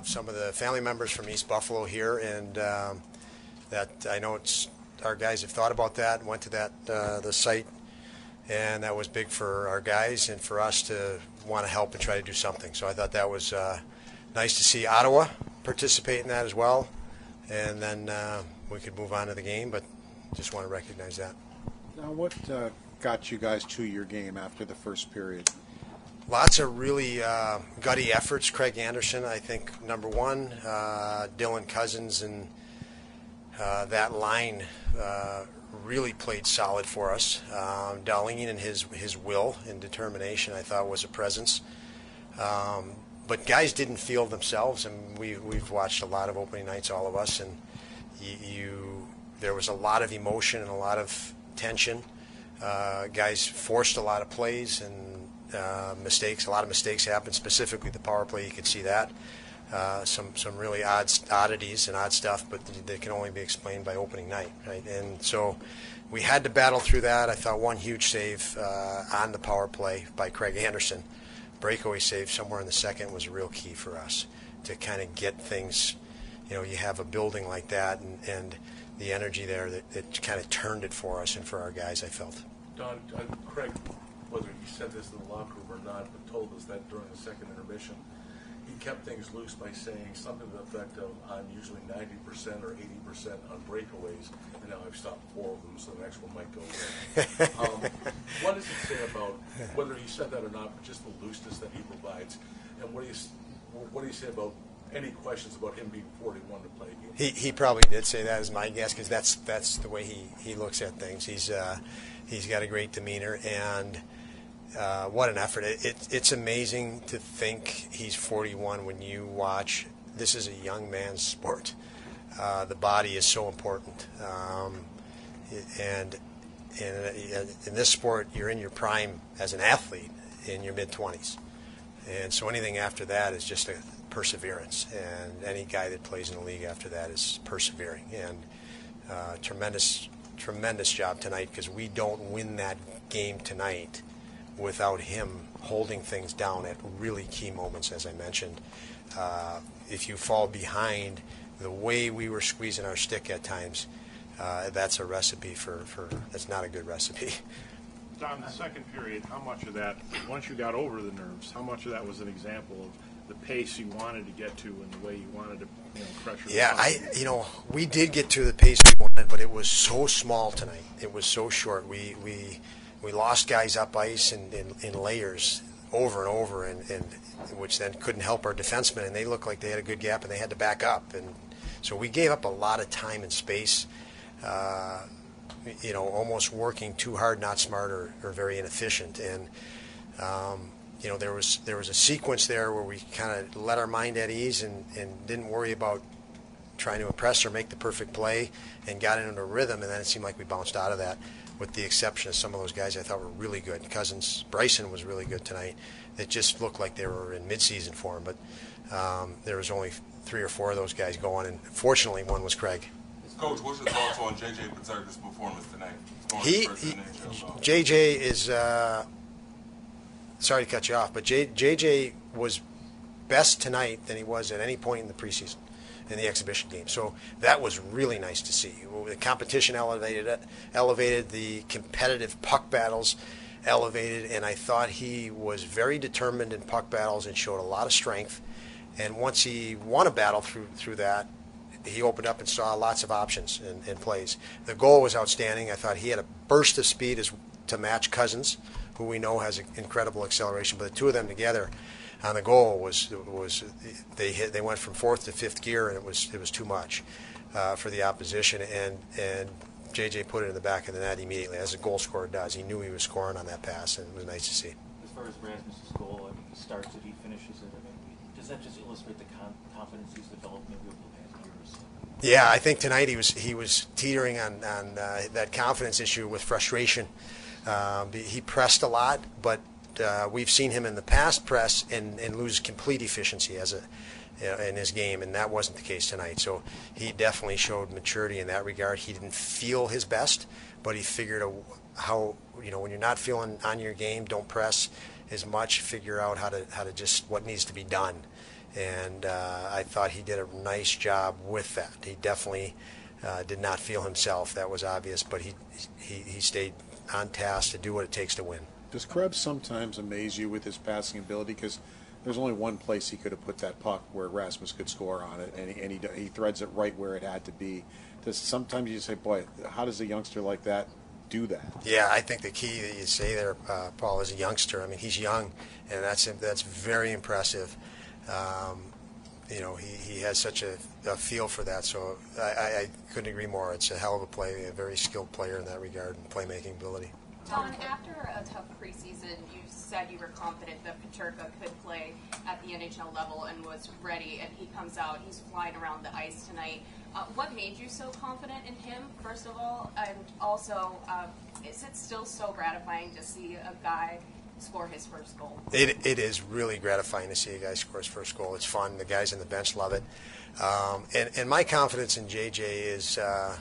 Have some of the family members from East Buffalo here, and um, that I know it's our guys have thought about that and went to that uh, the site, and that was big for our guys and for us to want to help and try to do something. So I thought that was uh, nice to see Ottawa participate in that as well, and then uh, we could move on to the game. But just want to recognize that. Now, what uh, got you guys to your game after the first period? Lots of really uh, gutty efforts. Craig Anderson, I think, number one. Uh, Dylan Cozens and uh, that line uh, really played solid for us. Um, Dahlin and his his will and determination, I thought, was a presence. Um, but guys didn't feel themselves, and we we've watched a lot of opening nights, all of us, and you, you there was a lot of emotion and a lot of tension. Uh, guys forced a lot of plays and uh, mistakes. A lot of mistakes happened, specifically the power play. You could see that. Uh, some some really odd oddities and odd stuff, but they can only be explained by opening night, right? And so we had to battle through that. I thought one huge save uh, on the power play by Craig Anderson, breakaway save somewhere in the second was a real key for us to kind of get things. You know, you have a building like that, and, and the energy there that, that kind of turned it for us and for our guys. I felt. Don, uh, Craig, whether he said this in the locker room or not, but told us that during the second intermission he kept things loose by saying something to the effect of, I'm usually 90% or 80% on breakaways, and now I've stopped four of them, so the next one might go in. um, what does it say about, whether he said that or not, but just the looseness that he provides? And what do you, what do you say about any questions about him being 41 to play a game? He, he probably did say that, is my guess, because that's, that's the way he, he looks at things. He's, uh, he's got a great demeanor, and – uh, what an effort! It, it, it's amazing to think he's 41 when you watch. This is a young man's sport. Uh, the body is so important, um, and in, in this sport, you're in your prime as an athlete in your mid 20s, and so anything after that is just a perseverance. And any guy that plays in the league after that is persevering. And uh, tremendous, tremendous job tonight because we don't win that game tonight without him holding things down at really key moments, as I mentioned. Uh, if you fall behind, the way we were squeezing our stick at times, uh, that's a recipe for, for that's not a good recipe. Don, the second period, how much of that, once you got over the nerves, how much of that was an example of the pace you wanted to get to and the way you wanted to, you know, pressure? Yeah, I, you know, we did get to the pace we wanted, but it was so small tonight. It was so short. We we we lost guys up ice in, in, in layers over and over, and, and which then couldn't help our defensemen, and they looked like they had a good gap, and they had to back up, and so we gave up a lot of time and space. Uh, you know, almost working too hard, not smart, or, or very inefficient, and um, you know there was there was a sequence there where we kind of let our mind at ease and, and didn't worry about trying to impress or make the perfect play, and got into a rhythm, and then it seemed like we bounced out of that with the exception of some of those guys I thought were really good. Cozens, Bryson was really good tonight. It just looked like they were in midseason form, but um, there was only three or four of those guys going, and fortunately, one was Craig. Coach, what's your thoughts on JJ Peterka's performance tonight? He, he JJ is. Uh, sorry to cut you off, but J, JJ was best tonight than he was at any point in the preseason in the exhibition game. So that was really nice to see. The competition elevated, elevated the competitive puck battles elevated, and I thought he was very determined in puck battles and showed a lot of strength. And once he won a battle through through that, he opened up and saw lots of options and, plays. The goal was outstanding. I thought he had a burst of speed as to match Cozens, who we know has incredible acceleration. But the two of them together on the goal was was they hit they went from fourth to fifth gear and it was it was too much uh, for the opposition and and JJ put it in the back of the net immediately as a goal scorer does. He knew he was scoring on that pass and it was nice to see. As far as Rasmus's goal, I mean, he starts it, he finishes it. I mean, does that just illustrate the con- confidence he's developed maybe over the past years? Yeah, I think tonight he was he was teetering on on uh, that confidence issue with frustration. Um, he pressed a lot, but uh, we've seen him in the past press and, and lose complete efficiency as a in his game, and that wasn't the case tonight. So he definitely showed maturity in that regard. He didn't feel his best, but he figured a, how you know when you're not feeling on your game, don't press as much. Figure out how to how to just what needs to be done, and uh, I thought he did a nice job with that. He definitely uh, did not feel himself. That was obvious, but he he, he stayed on task to do what it takes to win. Does Krebs sometimes amaze you with his passing ability? Because there's only one place he could have put that puck where Rasmus could score on it, and he, and he, he threads it right where it had to be. Does sometimes you say, boy, how does a youngster like that do that? Yeah, I think the key that you say there, uh, Paul, is a youngster. I mean, he's young, and that's that's very impressive. Um, you know, he, he has such a, a feel for that. So I, I, I couldn't agree more. It's a hell of a play, a very skilled player in that regard and playmaking ability. Don, after a tough preseason, you said you were confident that Peterka could play at the NHL level and was ready, and he comes out, he's flying around the ice tonight. Uh, what made you so confident in him, first of all? And also, uh, is it still so gratifying to see a guy score his first goal? It, it is really gratifying to see a guy score his first goal. It's fun. The guys on the bench love it. Um, and, and my confidence in JJ is, uh,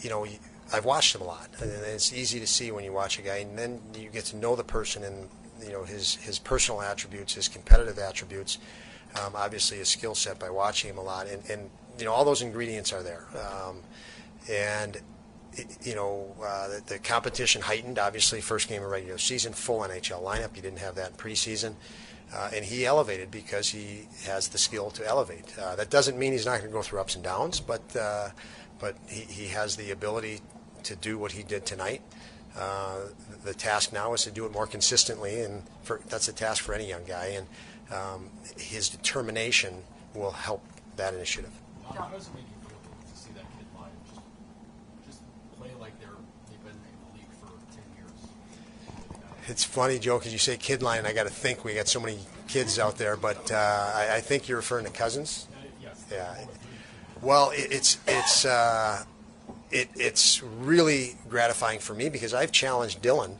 you know, I've watched him a lot, and it's easy to see when you watch a guy, and then you get to know the person and you know his his personal attributes, his competitive attributes, um, obviously his skill set by watching him a lot, and, and you know all those ingredients are there, um, and you know uh, the, the, competition heightened. Obviously, first game of regular season, full NHL lineup. You didn't have that in preseason. Uh, and he elevated because he has the skill to elevate. Uh, that doesn't mean he's not going to go through ups and downs, but uh, but he, he has the ability to do what he did tonight. Uh, the task now is to do it more consistently, and for, that's a task for any young guy. And um, his determination will help that initiative. How does it make you feel to see that kid line just, just play like they're they've been in the league for ten years? It's funny, Joe, because you say kid line. I got to think we got so many kids out there, but uh, I, I, think you're referring to Cozens. Uh, yes. Yeah. Well, it, it's it's. It, it's really gratifying for me because I've challenged Dylan.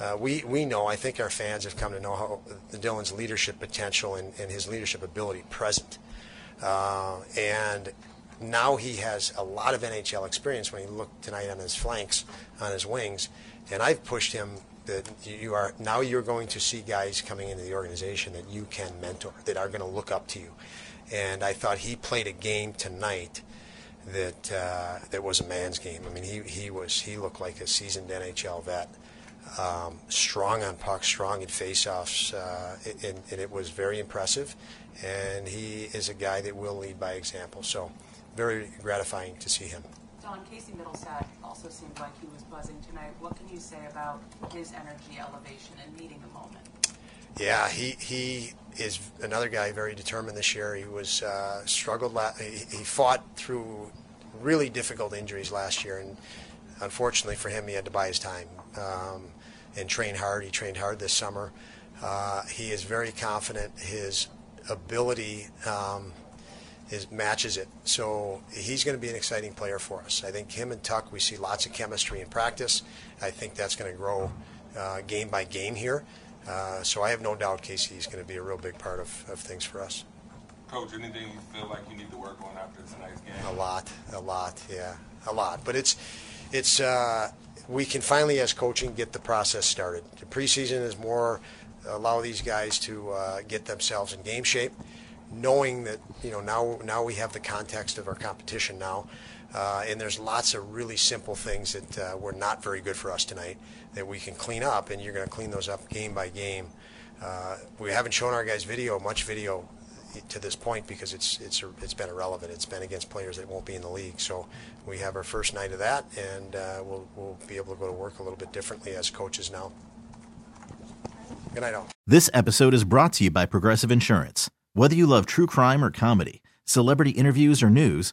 Uh, we, we know, I think our fans have come to know how Dylan's leadership potential and, and his leadership ability present. Uh, and now he has a lot of NHL experience when he looked tonight on his flanks, on his wings. And I've pushed him that you are now you're going to see guys coming into the organization that you can mentor, that are going to look up to you. And I thought he played a game tonight that uh, that was a man's game. I mean, he, he was he looked like a seasoned NHL vet, um, strong on pucks, strong in faceoffs, uh, and, and, it was very impressive. And he is a guy that will lead by example. So, very gratifying to see him. Don Casey Mittelstadt also seemed like he was buzzing tonight. What can you say about his energy, elevation, and meeting the moment? Yeah, he he is another guy very determined this year. He was uh, struggled. La- he, fought through really difficult injuries last year, and unfortunately for him, he had to buy his time um, and train hard. He trained hard this summer. Uh, he is very confident. His ability um, is matches it. So he's going to be an exciting player for us. I think him and Tuch, we see lots of chemistry in practice. I think that's going to grow uh, game by game here. Uh, so I have no doubt Casey is going to be a real big part of, of things for us. Coach, anything you feel like you need to work on after tonight's game? A lot, a lot, yeah, a lot. But it's, it's, uh, we can finally, as coaching, get the process started. The preseason is more allow these guys to uh, get themselves in game shape, knowing that you know now now we have the context of our competition now, uh, and there's lots of really simple things that uh, were not very good for us tonight that we can clean up, and you're going to clean those up game by game. Uh, we haven't shown our guys video, much video, to this point because it's it's it's been irrelevant. It's been against players that won't be in the league. So we have our first night of that, and uh, we'll we'll be able to go to work a little bit differently as coaches now. Good night, all. This episode is brought to you by Progressive Insurance. Whether you love true crime or comedy, celebrity interviews or news,